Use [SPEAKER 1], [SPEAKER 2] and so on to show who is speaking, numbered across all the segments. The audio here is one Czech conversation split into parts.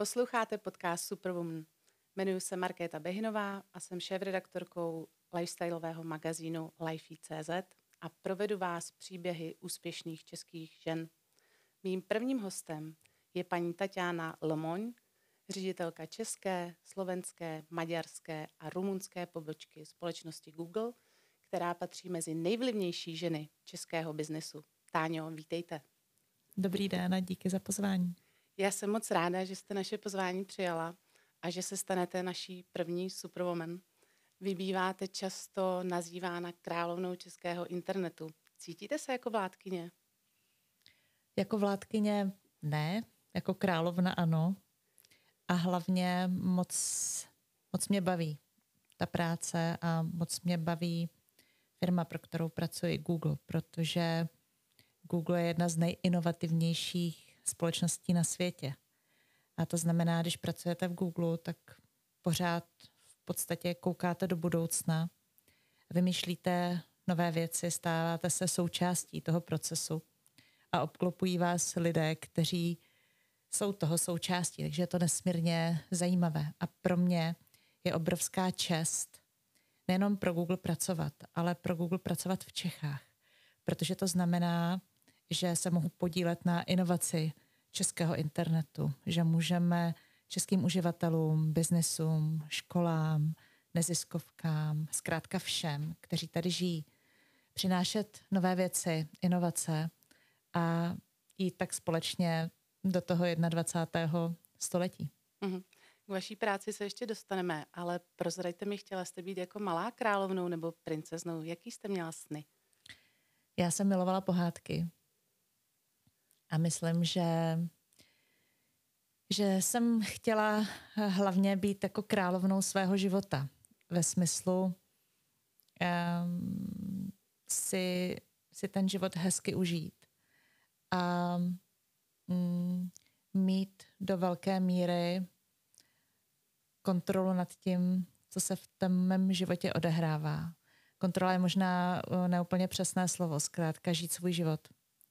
[SPEAKER 1] Posloucháte podcast Superwoman. Jmenuji se Markéta Behinová a jsem šéf-redaktorkou lifestyleového magazínu Lifey.cz a provedu vás příběhy úspěšných českých žen. Mým prvním hostem je paní Tatiana Lomoň, ředitelka české, slovenské, maďarské a rumunské pobočky společnosti Google, která patří mezi nejvlivnější ženy českého biznesu. Táňo, vítejte.
[SPEAKER 2] Dobrý den a díky za pozvání.
[SPEAKER 1] Já jsem moc ráda, že jste naše pozvání přijala a že se stanete naší první superwoman. Vybýváte často nazývána královnou českého internetu. Cítíte se jako vládkyně?
[SPEAKER 2] Jako vládkyně ne, jako královna ano. A hlavně moc, moc mě baví ta práce a moc mě baví firma, pro kterou pracuji, Google, protože Google je jedna z nejinovativnějších společností na světě. A to znamená, když pracujete v Google, tak pořád v podstatě koukáte do budoucna, vymýšlíte nové věci, stáváte se součástí toho procesu a obklopují vás lidé, kteří jsou toho součástí, takže je to nesmírně zajímavé. A pro mě je obrovská čest nejenom pro Google pracovat, ale pro Google pracovat v Čechách, protože to znamená, že se mohu podílet na inovaci českého internetu, že můžeme českým uživatelům, biznesům, školám, neziskovkám, zkrátka všem, kteří tady žijí, přinášet nové věci, inovace a jít tak společně do toho 21. století.
[SPEAKER 1] Mm-hmm. K vaší práci se ještě dostaneme, ale prozraďte mi, chtěla jste být jako malá královnou nebo princeznou. Jaký jste měla sny?
[SPEAKER 2] Já jsem milovala pohádky. A myslím, že že jsem chtěla hlavně být jako královnou svého života. Ve smyslu um, si, si ten život hezky užít. A um, mít do velké míry kontrolu nad tím, co se v tom mém životě odehrává. Kontrola je možná uh, neúplně přesné slovo, zkrátka žít svůj život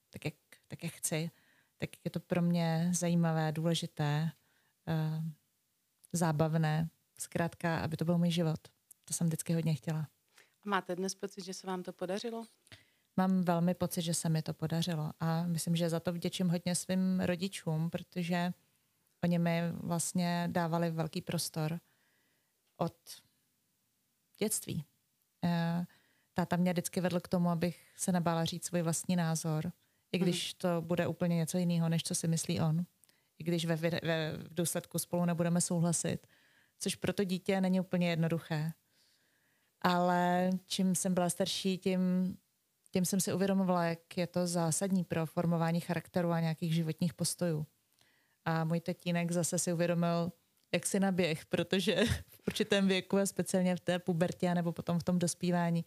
[SPEAKER 2] tak, jak, tak, jak chci tak je to pro mě zajímavé, důležité, uh, zábavné. Zkrátka, aby to byl můj život. To jsem vždycky hodně chtěla.
[SPEAKER 1] A máte dnes pocit, že se vám to podařilo?
[SPEAKER 2] Mám velmi pocit, že se mi to podařilo a myslím, že za to vděčím hodně svým rodičům, protože oni mi vlastně dávali velký prostor od dětství. Uh, táta mě vždycky vedl k tomu, abych se nebála říct svůj vlastní názor i když to bude úplně něco jiného, než co si myslí on. I když ve, ve, v důsledku spolu nebudeme souhlasit. Což pro to dítě není úplně jednoduché. Ale čím jsem byla starší, tím, tím jsem si uvědomovala, jak je to zásadní pro formování charakteru a nějakých životních postojů. A můj tatínek zase si uvědomil, jak si naběh, protože v určitém věku a speciálně v té pubertě nebo potom v tom dospívání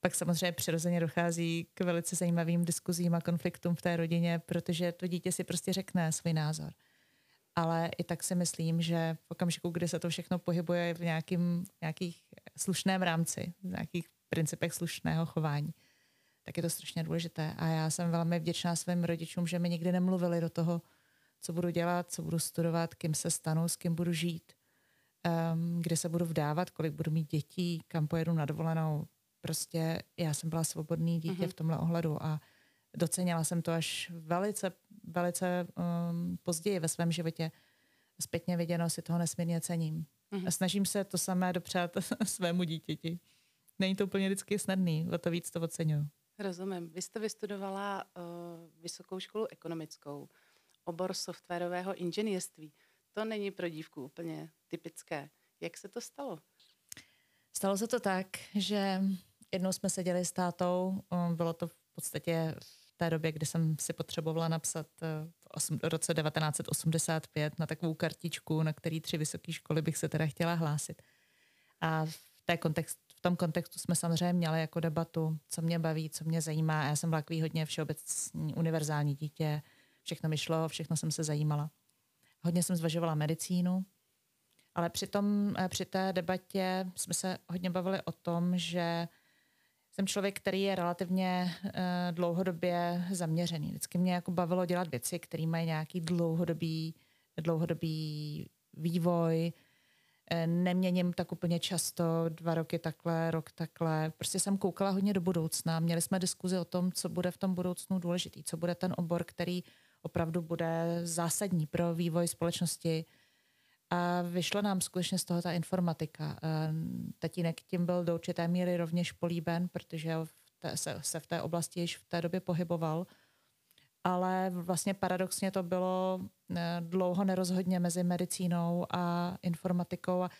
[SPEAKER 2] pak samozřejmě přirozeně dochází k velice zajímavým diskuzím a konfliktům v té rodině, protože to dítě si prostě řekne svůj názor. Ale i tak si myslím, že v okamžiku, kdy se to všechno pohybuje v nějakým, nějakých slušném rámci, v nějakých principech slušného chování, tak je to strašně důležité. A já jsem velmi vděčná svým rodičům, že mi nikdy nemluvili do toho, co budu dělat, co budu studovat, kým se stanu, s kým budu žít, um, kde se budu vdávat, kolik budu mít dětí, kam pojedu na dovolenou prostě já jsem byla svobodný dítě mm-hmm. v tomhle ohledu a docenila jsem to až velice, velice um, později ve svém životě. Zpětně viděno si toho nesmírně cením. Mm-hmm. A snažím se to samé dopřát svému dítěti. Není to úplně vždycky snadný, o to víc to oceňuju.
[SPEAKER 1] Rozumím. Vy jste vystudovala uh, vysokou školu ekonomickou, obor softwarového inženýrství. To není pro dívku úplně typické. Jak se to stalo?
[SPEAKER 2] Stalo se to tak, že jednou jsme seděli s tátou, um, bylo to v podstatě v té době, kdy jsem si potřebovala napsat uh, v roce 1985 na takovou kartičku, na který tři vysoké školy bych se teda chtěla hlásit. A v, té kontext, v tom kontextu jsme samozřejmě měli jako debatu, co mě baví, co mě zajímá. Já jsem byla takový hodně všeobecný, univerzální dítě, všechno mi šlo, všechno jsem se zajímala. Hodně jsem zvažovala medicínu, ale přitom eh, při té debatě jsme se hodně bavili o tom, že jsem člověk, který je relativně uh, dlouhodobě zaměřený. Vždycky mě jako bavilo dělat věci, které mají nějaký dlouhodobý dlouhodobý vývoj, eh, neměním tak úplně často, dva roky takhle, rok takhle. Prostě jsem koukala hodně do budoucna. Měli jsme diskuzi o tom, co bude v tom budoucnu důležitý, co bude ten obor, který opravdu bude zásadní pro vývoj společnosti. A vyšla nám skutečně z toho ta informatika. Eh, tatínek tím byl do určité míry rovněž políben, protože se, v té oblasti již v té době pohyboval. Ale vlastně paradoxně to bylo eh, dlouho nerozhodně mezi medicínou a informatikou. A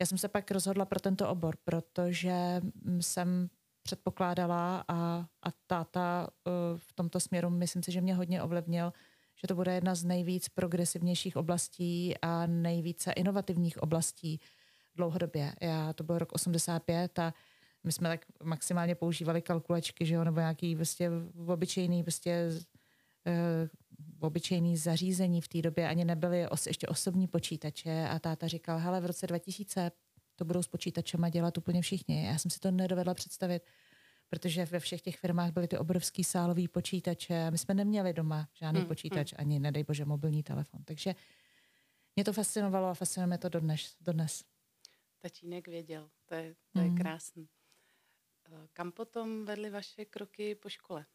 [SPEAKER 2] já jsem se pak rozhodla pro tento obor, protože jsem předpokládala a, a táta uh, v tomto směru, myslím si, že mě hodně ovlivnil, že to bude jedna z nejvíc progresivnějších oblastí a nejvíce inovativních oblastí dlouhodobě. Já, to byl rok 85 a my jsme tak maximálně používali kalkulačky, že jo, nebo nějaký prostě obyčejný prostě uh, obyčejný zařízení v té době ani nebyly os, ještě osobní počítače a táta říkal, hele, v roce 2000 to budou s počítačema dělat úplně všichni. Já jsem si to nedovedla představit, protože ve všech těch firmách byly ty obrovský sálový počítače a my jsme neměli doma žádný hmm, počítač, hmm. ani nedej bože mobilní telefon. Takže mě to fascinovalo a fascinuje mě to dodnes. dodnes.
[SPEAKER 1] Tatínek věděl, to je, to je hmm. krásný. Eh, kam potom vedly vaše kroky po škole?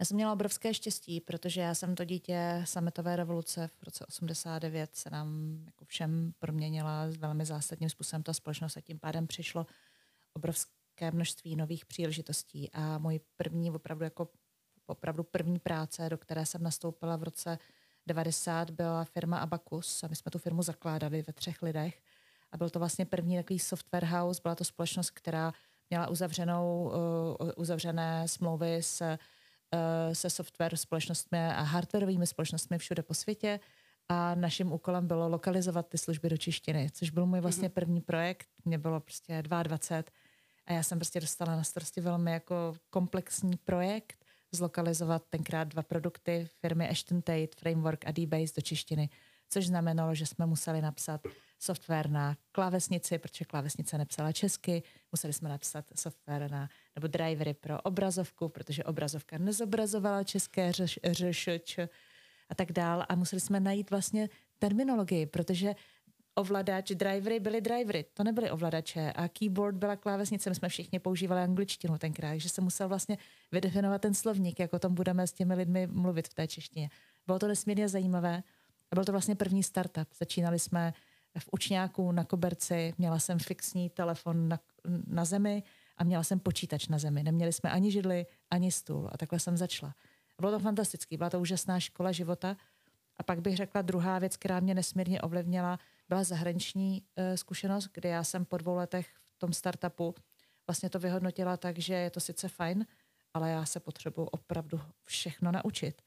[SPEAKER 2] Já jsem měla obrovské štěstí, protože já jsem to dítě sametové revoluce v roce 89 se nám jako všem proměnila velmi zásadním způsobem ta společnost a tím pádem přišlo obrovské množství nových příležitostí a můj první opravdu jako opravdu první práce, do které jsem nastoupila v roce 90, byla firma Abacus a my jsme tu firmu zakládali ve třech lidech a byl to vlastně první takový software house, byla to společnost, která měla uzavřenou, uh, uzavřené smlouvy s Eh, se software společnostmi a hardwareovými společnostmi všude po světě a naším úkolem bylo lokalizovat ty služby do češtiny, což byl můj vlastně mhm. první projekt. Mě bylo prostě 22 a já jsem prostě dostala na starosti velmi jako komplexní projekt zlokalizovat tenkrát dva produkty firmy Ashton Tate, Framework a D-Base do češtiny, což znamenalo, že jsme museli napsat software na klávesnici, protože klávesnice nepsala česky, museli jsme napsat software na, nebo drivery pro obrazovku, protože obrazovka nezobrazovala české řešč a tak dál. A museli jsme najít vlastně terminologii, protože ovladač, drivery byly drivery, to nebyly ovladače a keyboard byla klávesnice, my jsme všichni používali angličtinu tenkrát, takže se musel vlastně vydefinovat ten slovník, jak o tom budeme s těmi lidmi mluvit v té češtině. Bylo to nesmírně zajímavé a byl to vlastně první startup. Začínali jsme v učňáku na koberci, měla jsem fixní telefon na, na zemi a měla jsem počítač na zemi. Neměli jsme ani židli, ani stůl a takhle jsem začala. A bylo to fantastické, byla to úžasná škola života. A pak bych řekla druhá věc, která mě nesmírně ovlivnila, byla zahraniční uh, zkušenost, kdy já jsem po dvou letech v tom startupu vlastně to vyhodnotila tak, že je to sice fajn, ale já se potřebuji opravdu všechno naučit.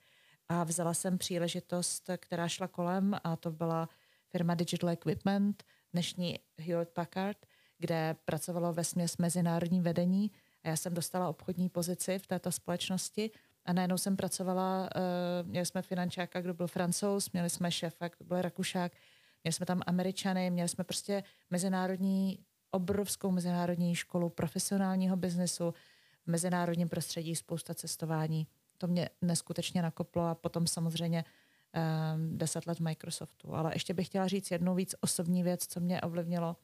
[SPEAKER 2] A vzala jsem příležitost, která šla kolem a to byla firma Digital Equipment, dnešní Hewlett Packard, kde pracovalo ve směs mezinárodní vedení a já jsem dostala obchodní pozici v této společnosti a najednou jsem pracovala, uh, měli jsme finančáka, kdo byl francouz, měli jsme šéfa, kdo byl rakušák, měli jsme tam američany, měli jsme prostě mezinárodní, obrovskou mezinárodní školu profesionálního biznesu, v mezinárodním prostředí spousta cestování. To mě neskutečně nakoplo a potom samozřejmě um, deset let Microsoftu. Ale ještě bych chtěla říct jednu víc osobní věc, co mě ovlivnilo.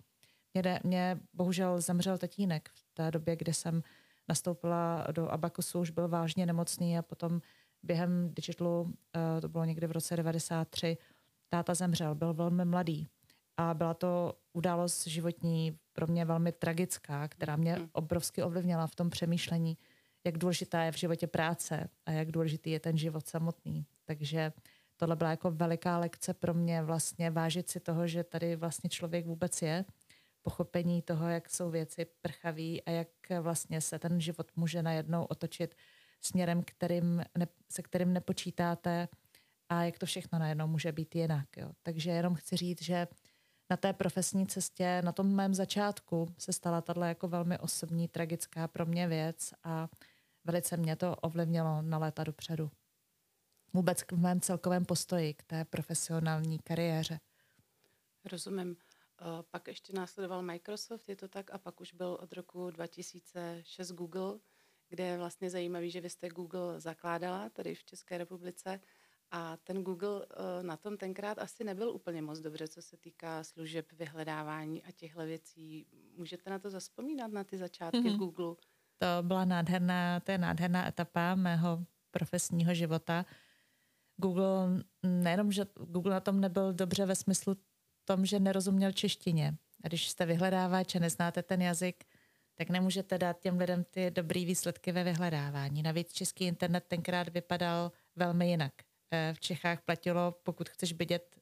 [SPEAKER 2] Mě, mě bohužel zemřel tatínek v té době, kdy jsem nastoupila do Abakusu, už byl vážně nemocný a potom během digitalu, uh, to bylo někdy v roce 93, táta zemřel, byl velmi mladý. A byla to událost životní pro mě velmi tragická, která mě hmm. obrovsky ovlivnila v tom přemýšlení, jak důležitá je v životě práce a jak důležitý je ten život samotný. Takže tohle byla jako veliká lekce pro mě vlastně vážit si toho, že tady vlastně člověk vůbec je, pochopení toho, jak jsou věci prchaví a jak vlastně se ten život může najednou otočit směrem, kterým ne, se kterým nepočítáte a jak to všechno najednou může být jinak. Jo. Takže jenom chci říct, že na té profesní cestě, na tom mém začátku se stala tahle jako velmi osobní, tragická pro mě věc a velice mě to ovlivnilo na léta dopředu vůbec v mém celkovém postoji k té profesionální kariéře.
[SPEAKER 1] Rozumím. Eh, pak ještě následoval Microsoft, je to tak, a pak už byl od roku 2006 Google, kde je vlastně zajímavý, že vy jste Google zakládala tady v České republice A ten Google uh, na tom tenkrát asi nebyl úplně moc dobře, co se týká služeb vyhledávání a těchto věcí. Můžete na to zaspomínat, na ty začátky mm-hmm. Google?
[SPEAKER 2] To byla nádherná, to je nádherná etapa mého profesního života. Google, nejenom, že Google na tom nebyl dobře ve smyslu tom, že nerozuměl češtině. A když jste vyhledávač a neznáte ten jazyk, tak nemůžete dát těm lidem ty dobré výsledky ve vyhledávání. Navíc český internet tenkrát vypadal velmi jinak. Eh, v Čechách platilo, pokud chceš vidět,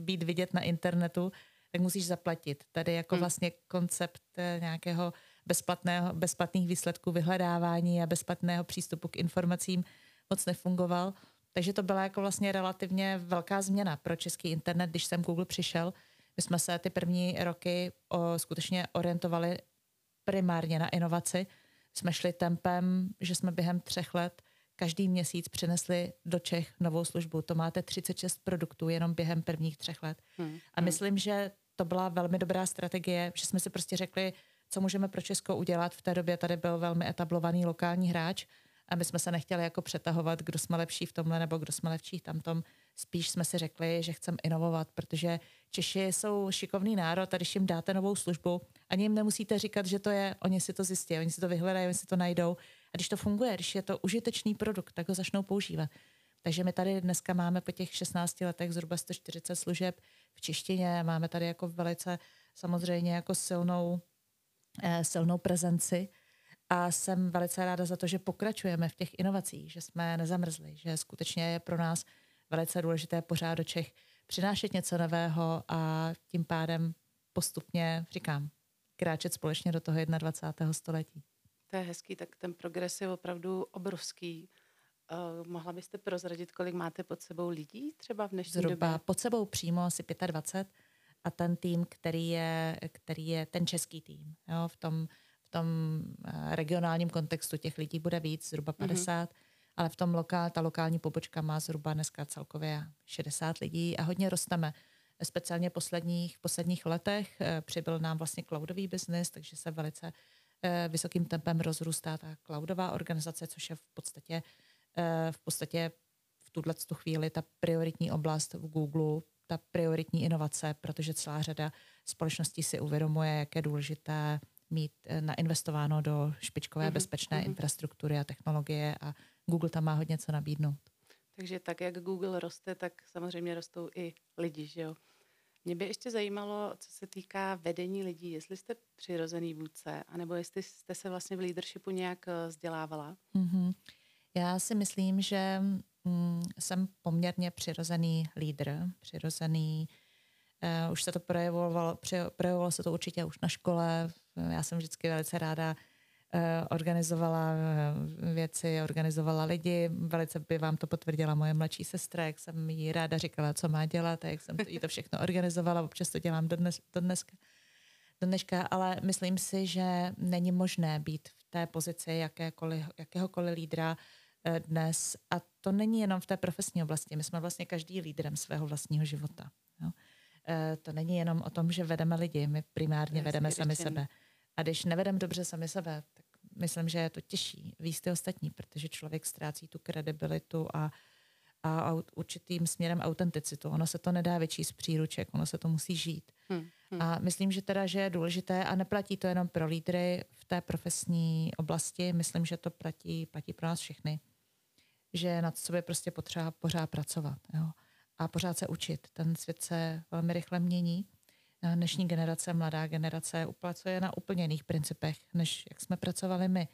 [SPEAKER 2] být vidět na internetu, tak musíš zaplatit. Tady jako hmm. vlastně koncept eh, nějakého bezplatného, bezplatných výsledků vyhledávání a bezplatného přístupu k informacím moc nefungoval. Takže to byla jako vlastně relativně velká změna pro český internet, když jsem Google přišel. My jsme se ty první roky o, skutečně orientovali primárně na inovaci. Jsme šli tempem, že jsme během třech let každý měsíc přinesli do Čech novou službu. To máte 36 produktů jenom během prvních třech let. Hmm. A hmm. myslím, že to byla velmi dobrá strategie, že jsme si prostě řekli, co můžeme pro Česko udělat. V té době tady byl velmi etablovaný lokální hráč a my jsme se nechtěli jako přetahovat, kdo jsme lepší v tomhle nebo kdo jsme lepší v tamtom. Spíš jsme si řekli, že chceme inovovat, protože Češi jsou šikovný národ a když jim dáte novou službu, ani jim nemusíte říkat, že to je, oni si to zjistí, oni si to vyhledají, oni si to najdou. A když to funguje, když je to užitečný produkt, tak ho začnou používat. Takže my tady dneska máme po těch 16 letech zhruba 140 služeb v češtině. Máme tady jako velice samozřejmě jako silnou, eh, silnou prezenci a jsem velice ráda za to, že pokračujeme v těch inovacích, že jsme nezamrzli, že skutečně je pro nás velice důležité pořád do Čech přinášet něco nového a tím pádem postupně, říkám, kráčet společně do toho 21. století.
[SPEAKER 1] To je hezký, tak ten progres je opravdu obrovský. Uh, mohla byste prozradit, kolik máte pod sebou lidí třeba v dnešní
[SPEAKER 2] Zhruba
[SPEAKER 1] době?
[SPEAKER 2] pod sebou přímo asi 25 a ten tým, který je, který je ten český tým. Jo, v tom tom eh, regionálním kontextu těch lidí bude víc, zhruba 50, mm-hmm. ale v tom lokál, ta lokální pobočka má zhruba dneska celkově 60 lidí a hodně rosteme. Speciálně posledních, posledních letech eh, přibyl nám vlastně cloudový biznis, takže se velice vysokým tempem rozrůstá ta cloudová organizace, což je v podstatě v podstatě v tuhle chvíli ta prioritní oblast v Google, ta prioritní inovace, protože celá řada společností si uvědomuje, jak je důležité mít eh, nainvestováno do špičkové mm-hmm. bezpečné mm-hmm. infrastruktury a technologie a Google tam má hodně co nabídnout.
[SPEAKER 1] Takže tak, jak Google roste, tak samozřejmě rostou i lidi, že jo? Mě by ještě zajímalo, co se týká vedení lidí, jestli jste přirozený vůdce, anebo jestli jste se vlastně v leadershipu nějak eh, vzdělávala. Mm-hmm.
[SPEAKER 2] Já si myslím, že mm, jsem poměrně přirozený lídr, přirozený Uh, už se to projevovalo, projevovalo se to určitě už na škole. Já jsem vždycky velice ráda organizovala uh, věci, organizovala lidi. Velice by vám to potvrdila moje mladší sestra, jak jsem jí ráda říkala, co má dělat a jak jsem jí to všechno organizovala. Občas to dělám do, dnes, do, dneska, do dneška, ale myslím si, že není možné být v té pozici jakékoliv, jakéhokoliv lídra dnes. A to není jenom v té profesní oblasti. My jsme vlastně každý lídrem svého vlastního života. Jo? Eh, to není jenom o tom, že vedeme lidi, my primárně vedeme sami sebe. A když nevedeme dobře sami sebe, myslím, že je to těžší ty ostatní, protože člověk ztrácí tu kredibilitu a, a určitým směrem autenticitu. Ono se to nedá vyčíst z příruček, ono se to musí žít. Hmm, hmm. A myslím, že teda, že je důležité a neplatí to jenom pro lídry v té profesní oblasti, myslím, že to platí, platí pro nás všechny, že nad sobě prostě potřeba pořád pracovat. Jo a pořád se učit. Ten svět se velmi rychle mění. Dnešní generace, mladá generace, uplacuje na úplně jiných principech, než jak jsme pracovali my.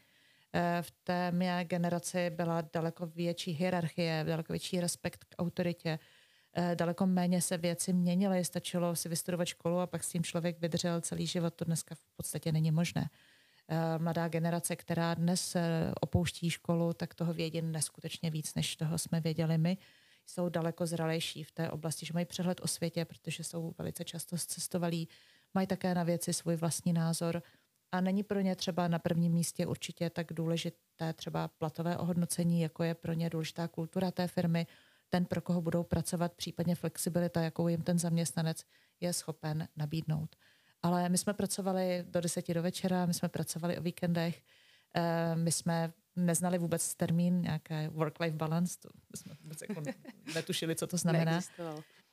[SPEAKER 2] E, v té mé generaci byla daleko větší hierarchie, daleko větší respekt k autoritě, e, daleko méně se věci měnily, stačilo si vystudovat školu a pak s tím člověk vydržel celý život, to dneska v podstatě není možné. E, mladá generace, která dnes opouští školu, tak toho vědí neskutečně víc, než toho jsme věděli my jsou daleko zralejší v té oblasti, že mají přehled o světě, protože jsou velice často cestovalí, mají také na věci svůj vlastní názor a není pro ně třeba na prvním místě určitě tak důležité třeba platové ohodnocení, jako je pro ně důležitá kultura té firmy, ten, pro koho budou pracovat, případně flexibilita, jakou jim ten zaměstnanec je schopen nabídnout. Ale my jsme pracovali do deseti do večera, my jsme pracovali o víkendech, eh, my jsme neznali vůbec termín nějaké work-life balance, to jsme vůbec jako netušili, co to znamená.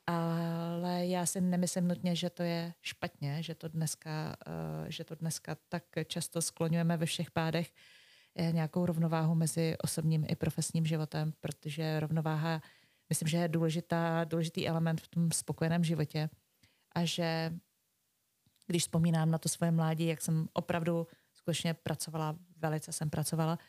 [SPEAKER 2] Ale já si nemyslím nutně, že to je špatně, že to dneska, uh, že to dneska tak často skloňujeme ve všech pádech nějakou rovnováhu mezi osobním i profesním životem, protože rovnováha, myslím, že je důležitá, důležitý element v tom spokojeném životě a že když vzpomínám na to svoje mládí, jak jsem opravdu skutečně pracovala, velice jsem pracovala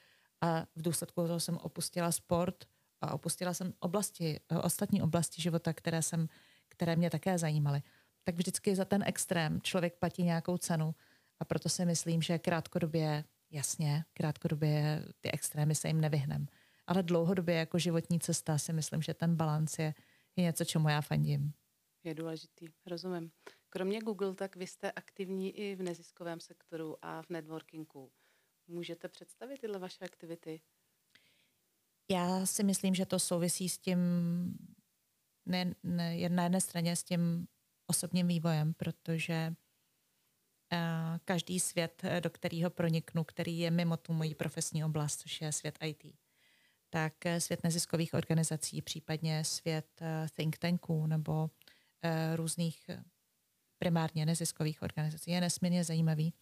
[SPEAKER 2] a v důsledku toho jsem opustila sport a opustila jsem oblasti, ostatní oblasti života, které, jsem, které mě také zajímaly. Tak vždycky za ten extrém člověk platí nějakou cenu a proto si myslím, že krátkodobě, jasně, krátkodobě ty extrémy se jim nevyhnem. Ale dlouhodobě jako životní cesta si myslím, že ten balans je, je něco, čemu já fandím.
[SPEAKER 1] Je důležitý, rozumím. Kromě Google, tak vy jste aktivní i v neziskovém sektoru a v networkingu. Můžete představit tyhle vaše aktivity?
[SPEAKER 2] Já si myslím, že to souvisí s tím, ne, ne, na jedné straně s tím osobním vývojem, protože uh, každý svět, do kterého proniknu, který je mimo tu moji profesní oblast, což je svět IT, tak eh, svět neziskových organizací, případně svět think tanků nebo různých primárně neziskových organizací je nesmírně zajímavý.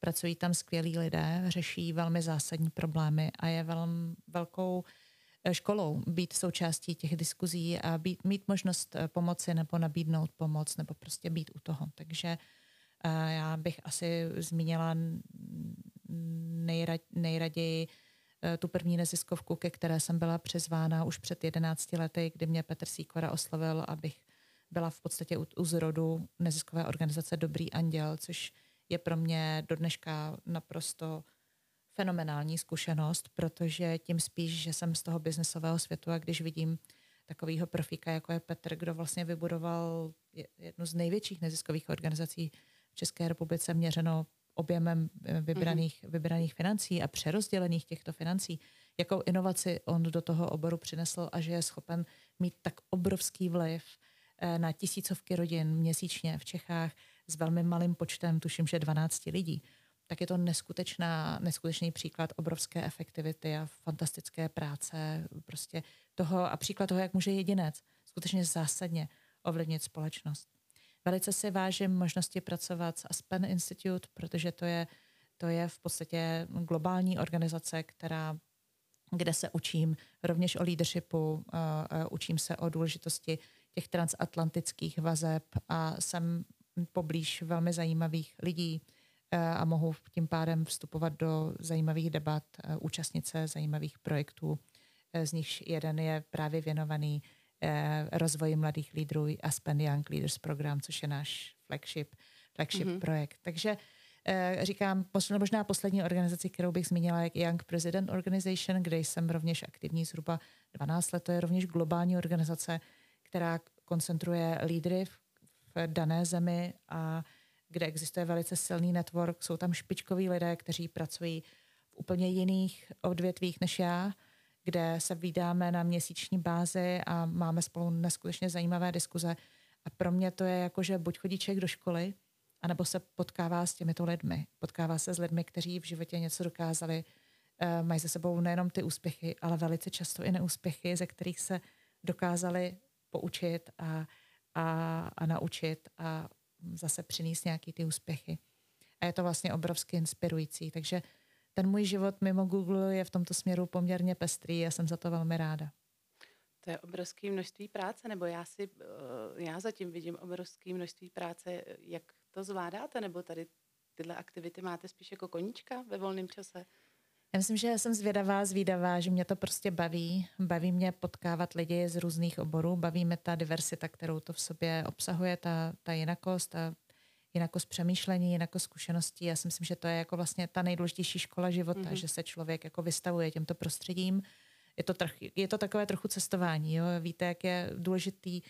[SPEAKER 2] Pracují tam skvělí lidé, řeší velmi zásadní problémy a je velmi velkou eh, školou být součástí těch diskuzí a být, mít možnost eh, pomoci nebo nabídnout pomoc nebo prostě být u toho. Takže uh, já bych asi zmínila nejrad, nejraději tu první neziskovku, ke které jsem byla přizvána už před 11 lety, kdy mě Petr Sýkora oslovil, abych byla v podstatě u, u zrodu neziskové organizace Dobrý anděl, což je pro mě do dneška naprosto fenomenální zkušenost, protože tím spíš, že jsem z toho biznesového světu a když vidím takového profíka, jako je Petr, kdo vlastně vybudoval jednu z největších neziskových organizací v České republice měřeno objemem eh, vybraných, mm-hmm. vybraných financí a přerozdělených těchto financí, jakou inovaci on do toho oboru přinesl a že je schopen mít tak obrovský vliv Eh, na tisícovky rodin měsíčně v Čechách s velmi malým počtem, tuším, že 12 lidí, tak je to neskutečná, neskutečný příklad obrovské efektivity a fantastické práce, prostě toho a příklad toho, jak může jedinec skutečně zásadně ovlivnit společnost. Velice si vážím možnosti pracovat s Aspen Institute, protože to je, to je v podstatě globální organizace, která kde se učím rovněž o leadershipu, uh, uh, učím se o důležitosti těch transatlantických vazeb a jsem poblíž velmi zajímavých lidí eh, a mohu tím pádem vstupovat do zajímavých debat, eh, účastnit se zajímavých projektů. Eh, z nich jeden je právě věnovaný rozvoji mladých lídrů Aspen Young Leaders Program, což je náš flagship, flagship mm-hmm. projekt. Takže říkám, možná poslední organizaci, kterou bych zmínila, je Young President Organization, kde jsem rovněž aktivní zhruba 12 let. To je rovněž globální organizace, která koncentruje lídry v dané zemi a kde existuje velice silný network. Jsou tam špičkoví lidé, kteří pracují v úplně jiných odvětvích než já, kde se vydáme na měsíční bázi a máme spolu neskutečně zajímavé diskuze. A pro mě to je jako, že buď chodí člověk do školy, anebo se potkává s těmito lidmi. Potkává se s lidmi, kteří v životě něco dokázali, uh, mají za sebou nejenom ty úspěchy, ale velice často i neúspěchy, ze kterých se dokázali poučit a, a, a naučit a zase přinést nějaký ty úspěchy. A je to vlastně obrovsky inspirující. Takže ten můj život mimo Google je v tomto směru poměrně pestrý a jsem za to velmi ráda.
[SPEAKER 1] To je obrovské množství práce, nebo já si, eh, já zatím vidím obrovské množství práce. Jak to zvládáte, nebo tady tyhle aktivity máte spíš jako koníčka ve volném čase?
[SPEAKER 2] Já myslím, že jsem zvědavá, zvídavá, že mě to prostě baví. Baví mě potkávat lidi z různých oborů, baví mě ta diversita, kterou to v sobě obsahuje, ta, ta jinakost, ta jinakost přemýšlení, jinakost zkušeností. Já si myslím, že to je jako vlastně ta nejdůležitější škola života, mm-hmm. že se člověk jako vystavuje těmto prostředím. Je to, troch, je to takové trochu cestování, jo? víte, jak je důležitý,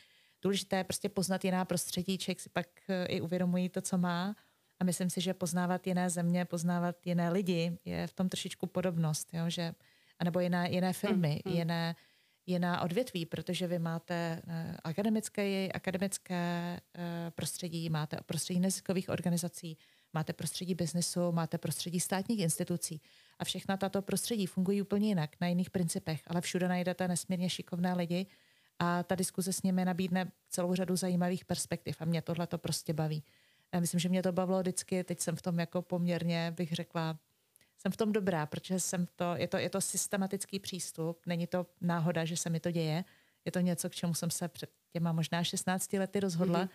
[SPEAKER 2] důležité prostě poznat jiná prostředí, člověk si pak eh, i uvědomuje to, co má a myslím si, že poznávat jiné země, poznávat jiné lidi je v tom trošičku podobnost, jo? Že, anebo jiné, jiné firmy, mm, mm. jiné, jiná odvětví, protože vy máte uh, akademické, akademické uh, prostředí, máte prostředí neziskových organizací, máte prostředí biznesu, máte prostředí státních institucí. A všechna tato prostředí fungují úplně jinak, na jiných principech, ale všude najdete nesmírně šikovné lidi a ta diskuze s nimi nabídne celou řadu zajímavých perspektiv a mě tohle to prostě baví. Já myslím, že mě to bavilo vždycky, teď jsem v tom jako poměrně, bych řekla, jsem v tom dobrá, protože jsem to, je to, je to systematický přístup, není to náhoda, že se mi to děje, je to něco, k čemu jsem se před těma možná 16 lety rozhodla, mm-hmm.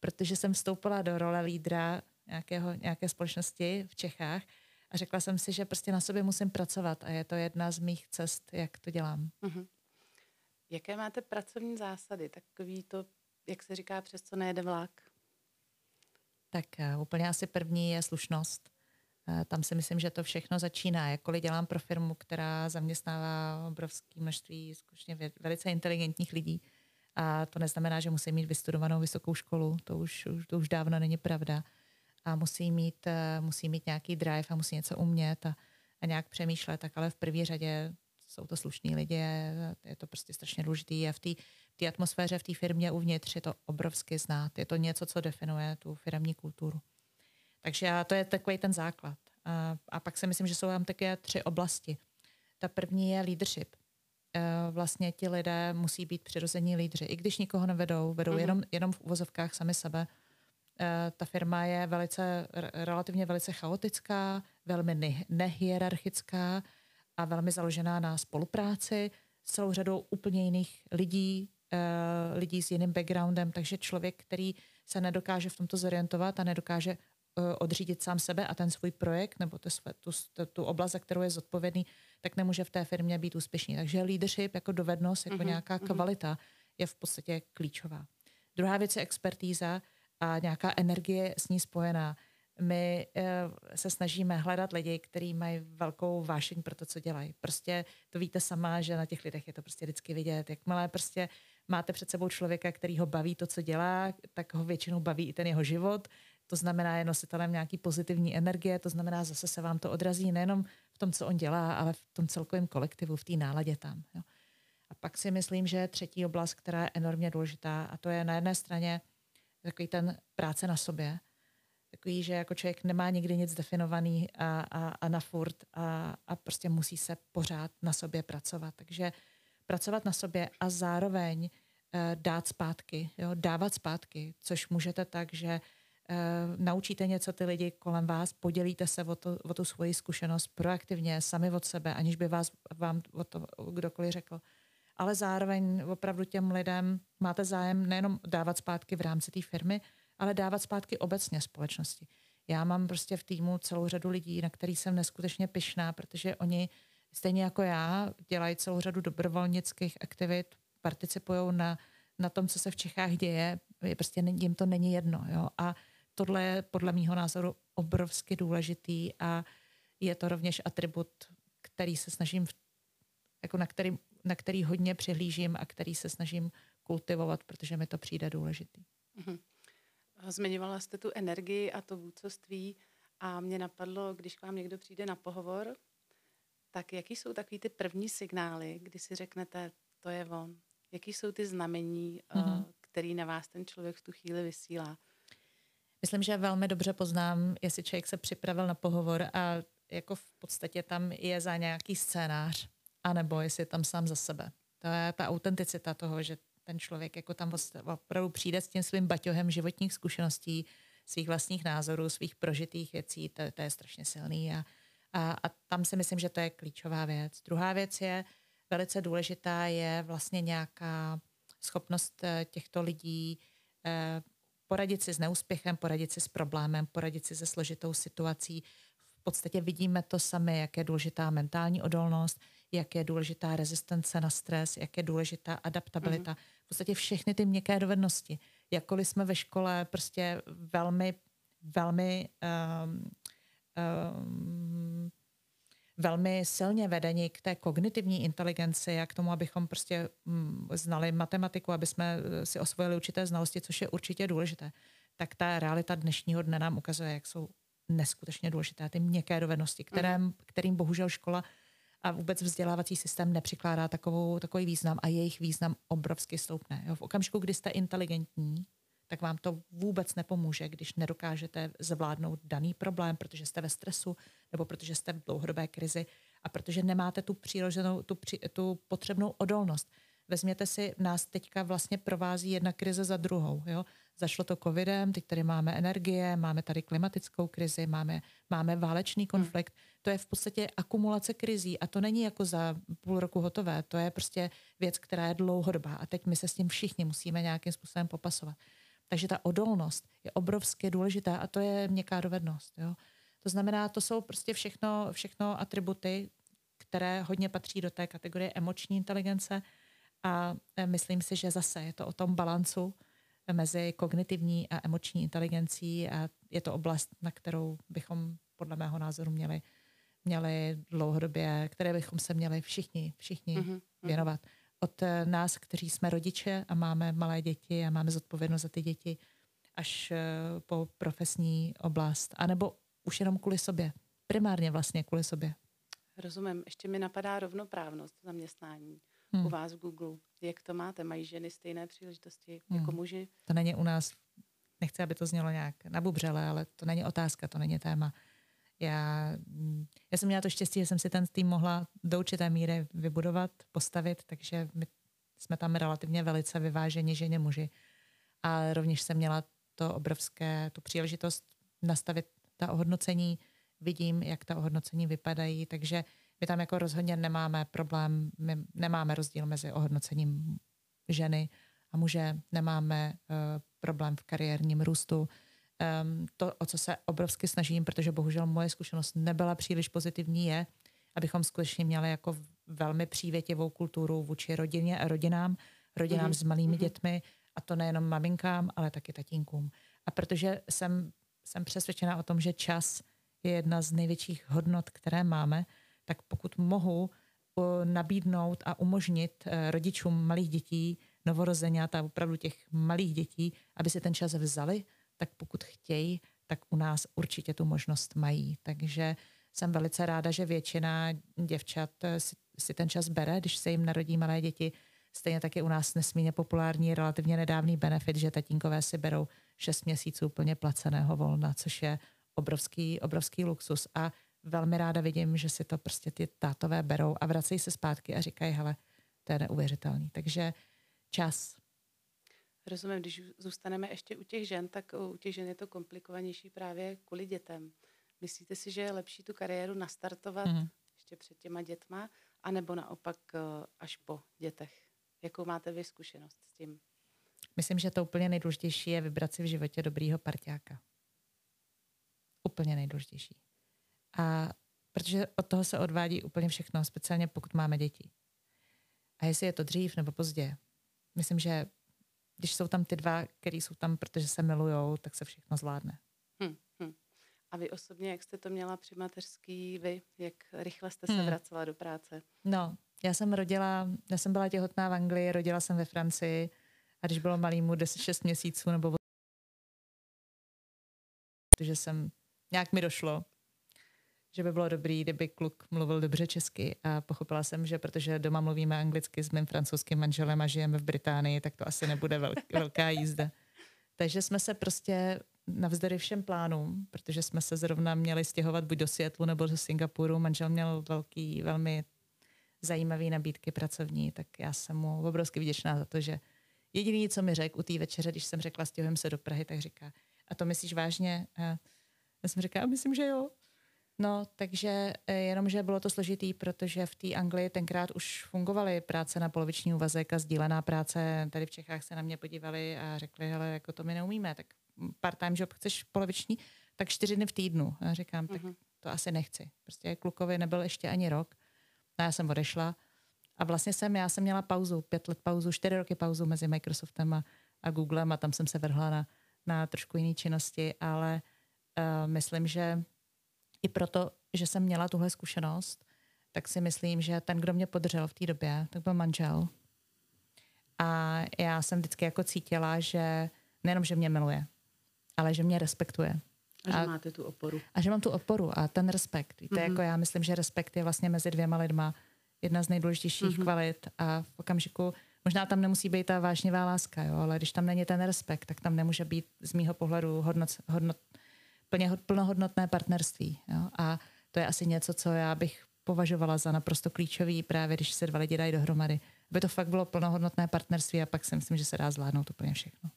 [SPEAKER 2] protože jsem vstoupila do role lídra nějakého, nějaké společnosti v Čechách a řekla jsem si, že prostě na sobě musím pracovat a je to jedna z mých cest, jak to dělám. Mm-hmm.
[SPEAKER 1] Jaké máte pracovní zásady? Takový to, jak se říká, přes co nejede vlak?
[SPEAKER 2] Tak uh, úplně asi první je slušnost. Uh, tam si myslím, že to všechno začíná. Jakkoliv dělám pro firmu, která zaměstnává obrovské množství skutečně velice inteligentních lidí, a to neznamená, že musí mít vystudovanou vysokou školu, to už, to už dávno není pravda. A musí mít, uh, musí mít nějaký drive a musí něco umět a, a nějak přemýšlet, tak ale v první řadě jsou to slušní lidi, je to prostě strašně důležité a v té atmosféře, v té firmě uvnitř je to obrovsky znát. Je to něco, co definuje tu firmní kulturu. Takže to je takový ten základ. A, a pak si myslím, že jsou tam také tři oblasti. Ta první je leadership. E, vlastně ti lidé musí být přirození lídři. I když nikoho nevedou, vedou mm-hmm. jenom, jenom v uvozovkách sami sebe. E, ta firma je velice, relativně velice chaotická, velmi nehierarchická, a velmi založená na spolupráci s celou řadou úplně jiných lidí, uh, lidí s jiným backgroundem, takže člověk, který se nedokáže v tomto zorientovat a nedokáže uh, odřídit sám sebe a ten svůj projekt nebo tu, tu, tu oblast, za kterou je zodpovědný, tak nemůže v té firmě být úspěšný. Takže leadership jako dovednost, jako uh-huh, nějaká uh-huh. kvalita je v podstatě klíčová. Druhá věc je expertíza a nějaká energie s ní spojená my uh, se snažíme hledat lidi, kteří mají velkou vášeň pro to, co dělají. Prostě to víte sama, že na těch lidech je to prostě vždycky vidět. Jakmile prostě máte před sebou člověka, který ho baví to, co dělá, tak ho většinou baví i ten jeho život. To znamená, je nositelem nějaký pozitivní energie, to znamená, zase se vám to odrazí nejenom v tom, co on dělá, ale v tom celkovém kolektivu, v té náladě tam. Jo. A pak si myslím, že třetí oblast, která je enormně důležitá, a to je na jedné straně takový ten práce na sobě, takový, že jako člověk nemá nikdy nic definovaný a, a, a na furt a, a prostě musí se pořád na sobě pracovat. Takže pracovat na sobě a zároveň uh, dát zpátky, jo, dávat zpátky, což můžete tak, že uh, naučíte něco ty lidi kolem vás, podělíte se o, to, o tu svoji zkušenost proaktivně, sami od sebe, aniž by vás vám o to kdokoliv řekl. Ale zároveň opravdu těm lidem máte zájem nejenom dávat zpátky v rámci té firmy, ale dávat zpátky obecně společnosti. Já mám prostě v týmu celou řadu lidí, na který jsem neskutečně pyšná, protože oni stejně jako já dělají celou řadu dobrovolnických aktivit, participují na, na tom, co se v Čechách děje, je prostě jim to není jedno. Jo? A tohle je podle mýho názoru obrovsky důležitý a je to rovněž atribut, který se snažím, jako na, který, na který hodně přihlížím a který se snažím kultivovat, protože mi to přijde důležitý. Mm-hmm.
[SPEAKER 1] Zmiňovala jste tu energii a to vůdcovství a mě napadlo, když k vám někdo přijde na pohovor, tak jaký jsou takový ty první signály, kdy si řeknete, to je on? Jaký jsou ty znamení, mm-hmm. který na vás ten člověk v tu chvíli vysílá?
[SPEAKER 2] Myslím, že velmi dobře poznám, jestli člověk se připravil na pohovor a jako v podstatě tam je za nějaký scénář, anebo jestli je tam sám za sebe. To je ta autenticita toho, že ten člověk jako tam opravdu přijde s tím svým baťohem životních zkušeností, svých vlastních názorů, svých prožitých věcí, to, to je strašně silný a, a, a tam si myslím, že to je klíčová věc. Druhá věc je, velice důležitá je vlastně nějaká schopnost eh, těchto lidí eh, poradit si s neúspěchem, poradit si s problémem, poradit si se složitou situací. V podstatě vidíme to sami, jak je důležitá mentální odolnost, jak je důležitá rezistence na stres, jak je důležitá adaptabilita. Mm-hmm v podstatě všechny ty měkké dovednosti. Jakkoliv jsme ve škole prostě velmi, velmi um, um, velmi silně vedeni k té kognitivní inteligenci a k tomu, abychom prostě um, znali matematiku, aby jsme eh, si osvojili určité znalosti, což je určitě důležité, tak ta realita dnešního dne nám ukazuje, jak jsou neskutečně důležité ty měkké dovednosti, kterým, mhm. kterým bohužel škola a vůbec vzdělávací systém nepřikládá takovou, takový význam a jejich význam obrovsky stoupne. Jo. V okamžiku, kdy jste inteligentní, tak vám to vůbec nepomůže, když nedokážete zvládnout daný problém, protože jste ve stresu nebo protože jste v dlouhodobé krizi a protože nemáte tu přirozenou, tu, při, tu potřebnou odolnost. Vezměte si, nás teďka vlastně provází jedna krize za druhou. Jo? Zašlo to covidem, teď tady máme energie, máme tady klimatickou krizi, máme, máme válečný hmm. konflikt. Hmm. To je v podstatě akumulace krizí a to není jako za půl roku hotové. To je prostě věc, která je dlouhodobá a teď my se s tím všichni musíme nějakým způsobem popasovat. Takže ta odolnost je obrovsky důležitá a to je měkká dovednost. Jo? To znamená, to jsou prostě všechno, všechno atributy, které hodně patří do té kategorie emoční inteligence a e, myslím si, že zase je to o tom balancu mezi kognitivní a emoční inteligencí a je to oblast, na kterou bychom podle mého názoru měli, měli dlouhodobě, které bychom se měli všichni, všichni mm-hmm. věnovat. Od e, nás, kteří jsme rodiče a máme malé děti a máme zodpovědnost za ty děti, až e, po profesní oblast, anebo už jenom kvůli sobě. Primárně vlastně kvůli sobě.
[SPEAKER 1] Rozumím. Ještě mi napadá rovnoprávnost zaměstnání hmm. u vás v Google. Jak to máte? Mají ženy stejné příležitosti jako hmm. jako muži?
[SPEAKER 2] To není u nás, nechci, aby to znělo nějak nabubřele, ale to není otázka, to není téma. Já, já jsem měla to štěstí, že jsem si ten tým mohla do určité míry vybudovat, postavit, takže my jsme tam relativně velice vyváženi ženě muži. A rovněž jsem měla to obrovské, tu příležitost nastavit ta ohodnocení, vidím, jak ta ohodnocení vypadají, takže my tam jako rozhodně nemáme problém, my nemáme rozdíl mezi ohodnocením ženy a muže, nemáme uh, problém v kariérním růstu. Um, to, o co se obrovsky snažím, protože bohužel moje zkušenost nebyla příliš pozitivní, je, abychom skutečně měli jako velmi přívětivou kulturu vůči rodině a rodinám, rodinám mm-hmm. s malými mm-hmm. dětmi, a to nejenom maminkám, ale taky tatínkům. A protože jsem, jsem přesvědčena o tom, že čas je jedna z největších hodnot, které máme, tak pokud mohu nabídnout a umožnit eh, rodičům malých dětí, novorozeňat a opravdu těch malých dětí, aby si ten čas vzali, tak pokud chtějí, tak u nás určitě tu možnost mají. Takže jsem velice ráda, že většina děvčat eh, si, ten čas bere, když se jim narodí malé děti. Stejně taky u nás nesmírně populární, relativně nedávný benefit, že tatínkové si berou 6 měsíců úplně placeného volna, což je obrovský, obrovský luxus. A velmi ráda vidím, že si to prostě ty tátové berou a vracejí se zpátky a říkají, hele, to je neuvěřitelný. Takže čas.
[SPEAKER 1] Rozumím, když zůstaneme ještě u těch žen, tak u těch žen je to komplikovanější právě kvůli dětem. Myslíte si, že je lepší tu kariéru nastartovat mm. ještě před těma dětma, anebo naopak eh, až po dětech? Jakou máte vy zkušenost s tím?
[SPEAKER 2] Myslím, že to úplně nejdůležitější je vybrat si v životě dobrýho parťáka. Úplně nejdůležitější. A protože od toho se odvádí úplně všechno, speciálně pokud máme děti. A jestli je to dřív nebo pozdě, myslím, že když jsou tam ty dva, který jsou tam, protože se milujou, tak se všechno zvládne. Hmm,
[SPEAKER 1] hmm. A vy osobně, jak jste to měla při mateřský, vy, jak rychle jste se hmm. vracela do práce?
[SPEAKER 2] No, já jsem rodila, já jsem byla těhotná v Anglii, rodila jsem ve Francii a když bylo malýmu 10-6 měsíců nebo protože jsem, nějak mi došlo, že by bylo dobrý, kdyby kluk mluvil dobře česky. A pochopila jsem, že protože doma mluvíme anglicky s mým francouzským manželem a žijeme v Británii, tak to asi nebude velká jízda. Takže jsme se prostě navzdory všem plánům, protože jsme se zrovna měli stěhovat buď do Seattleu nebo do Singapuru. Manžel měl velký, velmi zajímavý nabídky pracovní, tak já jsem mu obrovsky vděčná za to, že jediný, co mi řekl u té večeře, když jsem řekla, stěhujeme se do Prahy, tak říká, a to myslíš vážně? A já jsem říkala, myslím, že jo. No, takže eh, jenom, že bylo to složitý, protože v té Anglii tenkrát už fungovaly práce na poloviční úvazek a sdílená práce. Tady v Čechách se na mě podívali a řekli, hele, jako to my neumíme, tak part-time job chceš poloviční, tak čtyři dny v týdnu. A říkám, tak uh-huh. to asi nechci. Prostě klukovi nebyl ještě ani rok. No, já jsem odešla a vlastně jsem, já jsem měla pauzu, pět let pauzu, čtyři roky pauzu mezi Microsoftem a, a Googlem a tam jsem se vrhla na, na trošku jiné činnosti, ale uh, myslím, že i proto, že jsem měla tuhle zkušenost, tak si myslím, že ten, kdo mě podržel v té době, tak byl manžel. A já jsem vždycky jako cítila, že nejenom, že mě miluje, ale že mě respektuje.
[SPEAKER 1] A že a, máte tu oporu.
[SPEAKER 2] A že mám tu oporu a ten respekt. Víte, mm-hmm. jako já myslím, že respekt je vlastně mezi dvěma lidma jedna z nejdůležitějších mm-hmm. kvalit a v okamžiku, možná tam nemusí být ta vážnivá láska, jo, ale když tam není ten respekt, tak tam nemůže být z mýho pohledu hodnot, hodnot, plně plnohodnotné partnerství. Jo. A to je asi něco, co já bych považovala za naprosto klíčový právě, když se dva lidi dají dohromady. Aby to fakt bylo plnohodnotné partnerství a pak si myslím, že se dá zvládnout úplně všechno.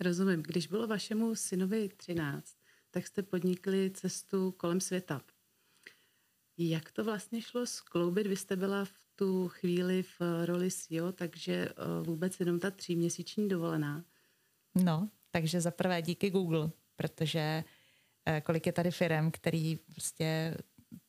[SPEAKER 1] Rozumím. Když bylo vašemu synovi 13, tak jste podnikli cestu kolem světa. Jak to vlastně šlo skloubit? Vy jste byla v tu chvíli v roli CEO, takže eh, vůbec jenom ta tříměsíční dovolená.
[SPEAKER 2] No, takže za prvé díky Google, protože eh, kolik je tady firm, který prostě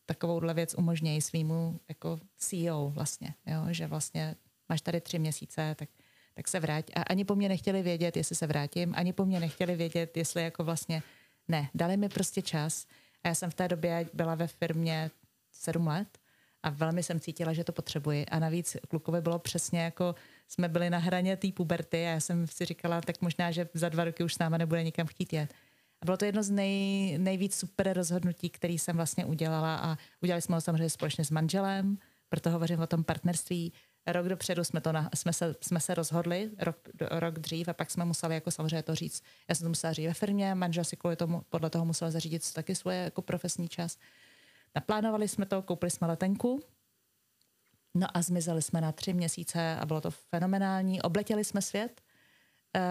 [SPEAKER 2] takovouhle věc umožnějí svýmu jako CEO vlastně, jo? že vlastně máš tady tři měsíce, tak, tak se vrát. A ani po mně nechtěli vědět, jestli se vrátím, ani po mně nechtěli vědět, jestli jako vlastně ne. Dali mi prostě čas a já jsem v té době byla ve firmě sedm let a velmi jsem cítila, že to potřebuji. A navíc klukovi bylo přesně jako jsme byli na hraně té puberty a já jsem si říkala, tak možná, že za dva roky už s náma nebude nikam chtít jet. A bylo to jedno z nej, nejvíc super rozhodnutí, který jsem vlastně udělala a udělali jsme ho samozřejmě společně s manželem, proto hovořím o tom partnerství. Rok dopředu jsme, to na, jsme, se, jsme se rozhodli, rok, rok dřív, a pak jsme museli jako samozřejmě to říct. Já jsem to musela říct ve firmě, manžel si kvůli tomu, podle toho musel zařídit taky svoje jako profesní čas. Naplánovali jsme to, koupili jsme letenku, no a zmizeli jsme na tři měsíce a bylo to fenomenální. Obletěli jsme svět,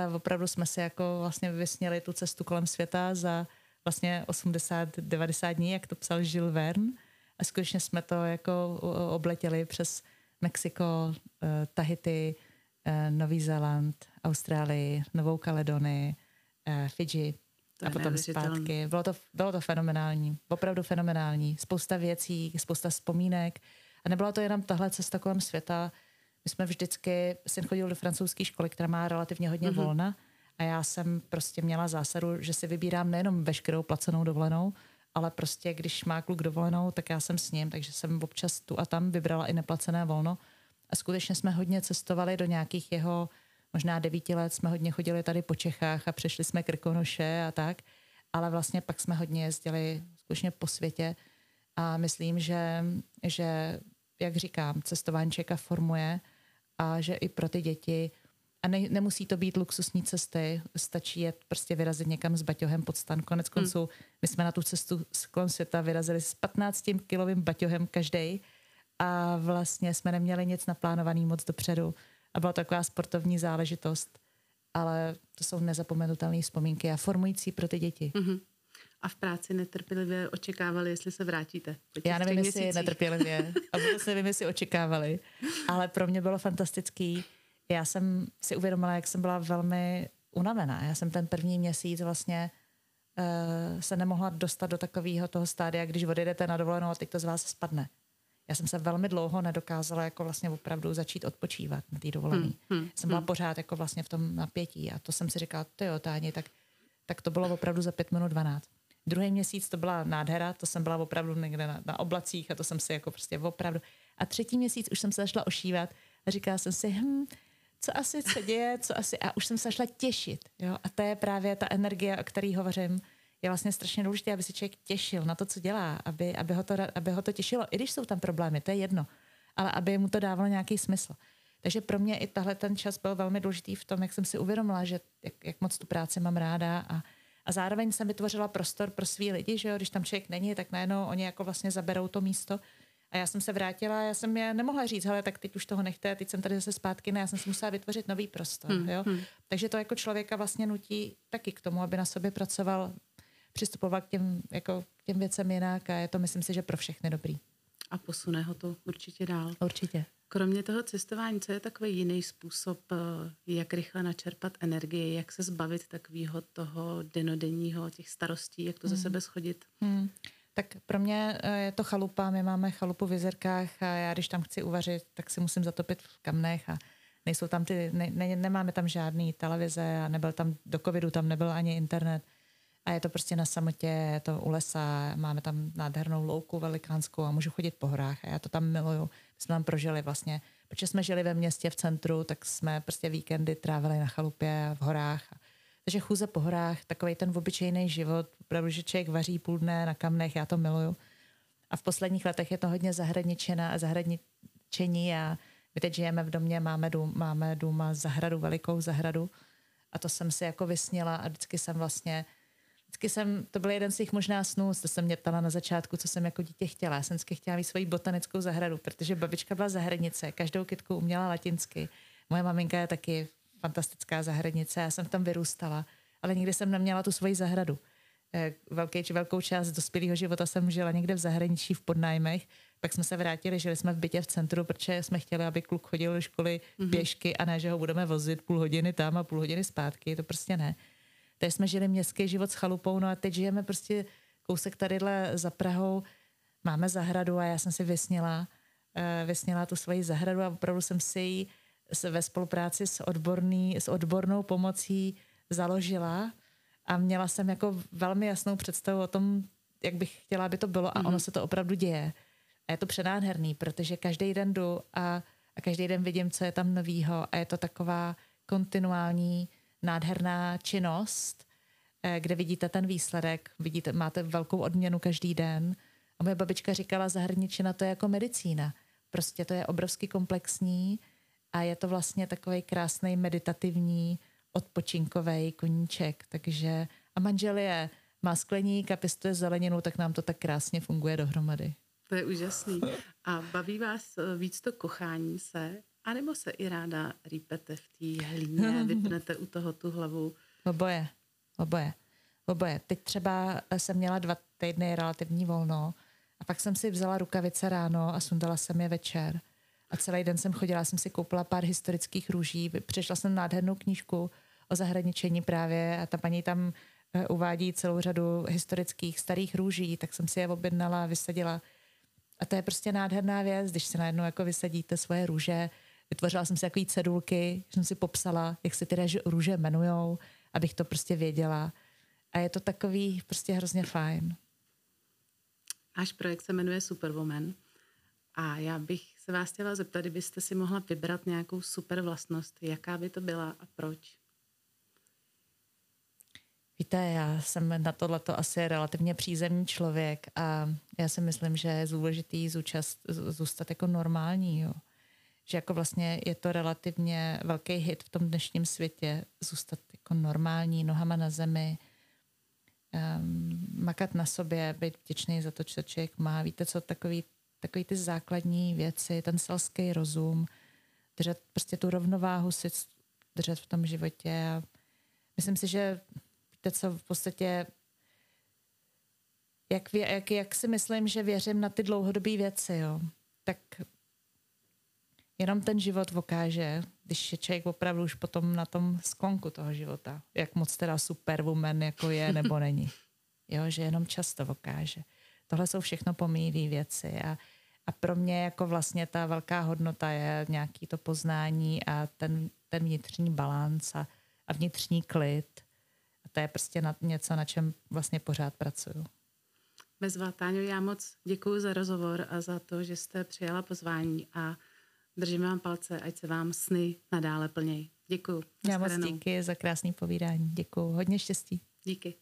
[SPEAKER 2] Uh, opravdu jsme si jako vlastně vysněli tu cestu kolem světa za vlastně 80-90 dní, jak to psal Jules Verne. A skutečně jsme to jako obletěli přes Mexiko, uh, Tahiti, uh, Nový Zéland, Austrálii, Novou Kaledonii, Fidži a potom zpátky. Bylo to, bylo to fenomenální, opravdu fenomenální. Spousta věcí, spousta vzpomínek. A nebyla to jenom tahle cesta kolem světa, my jsme vždycky, syn chodil do francouzské školy, která má relativně hodně mm-hmm. volna a já jsem prostě měla zásadu, že si vybírám nejenom veškerou placenou dovolenou, ale prostě když má kluk dovolenou, tak já jsem s ním, takže jsem občas tu a tam vybrala i neplacené volno. A skutečně jsme hodně cestovali do nějakých jeho, možná devíti let, jsme hodně chodili tady po Čechách a přešli jsme Krkonoše a tak, ale vlastně pak jsme hodně jezdili skutečně po světě a myslím, že, že jak říkám, cestování člověka formuje a že i pro ty děti a ne, nemusí to být luxusní cesty, stačí je prostě vyrazit někam s baťohem pod stan. Konec hmm. konců, hmm. my jsme na tu cestu kolem světa vyrazili s 15 kilovým baťohem každý a vlastně jsme neměli nic naplánovaný moc dopředu a byla to taková sportovní záležitost, ale to jsou nezapomenutelné vzpomínky a formující pro ty děti. Hmm
[SPEAKER 1] a v práci netrpělivě očekávali, jestli se vrátíte.
[SPEAKER 2] Já nevím, jestli netrpělivě a vůbec nevím, jestli očekávali, ale pro mě bylo fantastický. Já jsem si uvědomila, jak jsem byla velmi unavená. Já jsem ten první měsíc vlastně uh, se nemohla dostat do takového toho stádia, když odjedete na dovolenou a teď to z vás spadne. Já jsem se velmi dlouho nedokázala jako vlastně opravdu začít odpočívat na té dovolené. Hmm, hmm, jsem byla hmm. pořád jako vlastně v tom napětí a to jsem si říkala, ty jo, Táni, tak, tak to bylo opravdu za pět minut dvanáct. Druhý měsíc to byla nádhera, to jsem byla opravdu někde na, na oblacích a to jsem si jako prostě opravdu. A třetí měsíc už jsem se začala ošívat a říkala jsem si, hm, co asi se děje, co asi, a už jsem se začala těšit. Jo? A to je právě ta energie, o které hovořím, je vlastně strašně důležité, aby se člověk těšil na to, co dělá, aby, aby, ho to, aby ho to těšilo, i když jsou tam problémy, to je jedno, ale aby mu to dávalo nějaký smysl. Takže pro mě i tahle ten čas byl velmi důležitý v tom, jak jsem si uvědomila, že jak, jak moc tu práci mám ráda a, a zároveň jsem vytvořila prostor pro svý lidi, že jo, když tam člověk není, tak najednou oni jako vlastně zaberou to místo. A já jsem se vrátila, já jsem je nemohla říct, ale tak teď už toho nechte, teď jsem tady zase zpátky, ne, já jsem si musela vytvořit nový prostor. Hmm, jo? Hmm. Takže to jako člověka vlastně nutí taky k tomu, aby na sobě pracoval, přistupovat k těm, jako, k těm věcem jinak a je to, myslím si, že pro všechny dobrý.
[SPEAKER 1] A posune ho to určitě dál.
[SPEAKER 2] Určitě.
[SPEAKER 1] Kromě toho cestování, co je takový jiný způsob, eh, jak rychle načerpat energii, jak se zbavit takového toho denodenního, těch starostí, jak to hmm. ze sebe schodit? Hmm.
[SPEAKER 2] Tak pro mě eh, je to chalupa, my máme chalupu v jezerkách a já když tam chci uvařit, tak si musím zatopit v kamnech a nejsou tam ty, ne, ne, nemáme tam žádný televize a nebyl tam, do covidu tam nebyl ani internet a je to prostě na samotě, je to u lesa, máme tam nádhernou louku velikánskou a můžu chodit po horách a já to tam miluju jsme tam prožili vlastně, protože jsme žili ve městě v centru, tak jsme prostě víkendy trávili na chalupě v horách. Takže chůze po horách, takový ten obyčejný život, opravdu, že člověk vaří půl dne na kamnech, já to miluju. A v posledních letech je to hodně zahradničená a zahradničení a My teď žijeme v domě, máme dům, máme dům a zahradu, velikou zahradu a to jsem si jako vysněla a vždycky jsem vlastně vždycky jsem, to byl jeden z těch možná snů, to jsem mě ptala na začátku, co jsem jako dítě chtěla. Já jsem vždycky chtěla mít svoji botanickou zahradu, protože babička byla zahradnice, každou kytku uměla latinsky. Moje maminka je taky fantastická zahradnice, já jsem tam vyrůstala, ale nikdy jsem neměla tu svoji zahradu. Eh, velký, velkou část dospělého života jsem žila někde v zahraničí v podnájmech, pak jsme se vrátili, žili jsme v bytě v centru, protože jsme chtěli, aby kluk chodil do školy mm-hmm. pěšky a ne, že ho budeme vozit půl hodiny tam a půl hodiny zpátky, to prostě ne. Teď jsme žili městský život s chalupou, no a teď žijeme prostě kousek tadyhle za Prahou, máme zahradu a já jsem si vysněla, uh, vysněla tu svoji zahradu a opravdu jsem si ji ve spolupráci s, odborný, s odbornou pomocí založila a měla jsem jako velmi jasnou představu o tom, jak bych chtěla, aby to bylo a mm-hmm. ono se to opravdu děje. A je to přenádherný, protože každý den jdu a, a každý den vidím, co je tam novýho a je to taková kontinuální nádherná činnost, eh, kde vidíte ten výsledek, vidíte, máte velkou odměnu každý den. A moje babička říkala, zahraničina to je jako medicína. Prostě to je obrovsky komplexní a je to vlastně takový krásný meditativní odpočinkový koníček. Takže a manžel je, má skleník a pěstuje zeleninu, tak nám to tak krásně funguje dohromady.
[SPEAKER 1] To je úžasný. A baví vás eh, víc to kochání se, anebo se i ráda rýpete v té hlíně, vypnete u toho tu hlavu?
[SPEAKER 2] Oboje, oboje, oboje. Teď třeba jsem měla dva týdny relativní volno a pak jsem si vzala rukavice ráno a sundala jsem je večer. A celý den jsem chodila, jsem si koupila pár historických růží, přešla jsem nádhernou knížku o zahraničení právě a ta paní tam eh, uvádí celou řadu historických starých růží, tak jsem si je objednala, vysadila. A to je prostě nádherná věc, když si najednou jako vysadíte svoje růže. Vytvořila jsem si takové cedulky, jsem si popsala, jak se ty růže jmenujou, abych to prostě věděla. A je to takový prostě hrozně fajn.
[SPEAKER 1] Náš projekt se jmenuje Superwoman. A já bych se vás chtěla zeptat, kdybyste si mohla vybrat nějakou super vlastnost, jaká by to byla a proč?
[SPEAKER 2] Víte, já jsem na tohleto asi relativně přízemní člověk a já si myslím, že je důležitý zúčast, zůstat jako normální. Jo. Že jako vlastně je to relativně velký hit v tom dnešním světě zůstat jako normální, nohama na zemi, um, makat na sobě, být vděčný za to, co člověk má. Víte, co takový, takový ty základní věci, ten selský rozum, držet prostě tu rovnováhu si držet v tom životě. A myslím si, že víte co, v podstatě jak, jak, jak si myslím, že věřím na ty dlouhodobé věci, jo, tak jenom ten život ukáže, když je člověk opravdu už potom na tom sklonku toho života, jak moc teda superwoman jako je nebo není. Jo, že jenom často ukáže. Tohle jsou všechno pomíjivé věci a, a pro mě jako vlastně ta velká hodnota je nějaký to poznání a ten, ten vnitřní balans a, a vnitřní klid to je prostě na něco, na čem vlastně pořád pracuju.
[SPEAKER 1] Bezva, Táňo, já moc děkuji za rozhovor a za to, že jste přijala pozvání a držíme vám palce, ať se vám sny nadále plnějí. Děkuji.
[SPEAKER 2] Já moc díky za krásný povídání. Děkuji. Hodně štěstí.
[SPEAKER 1] Díky.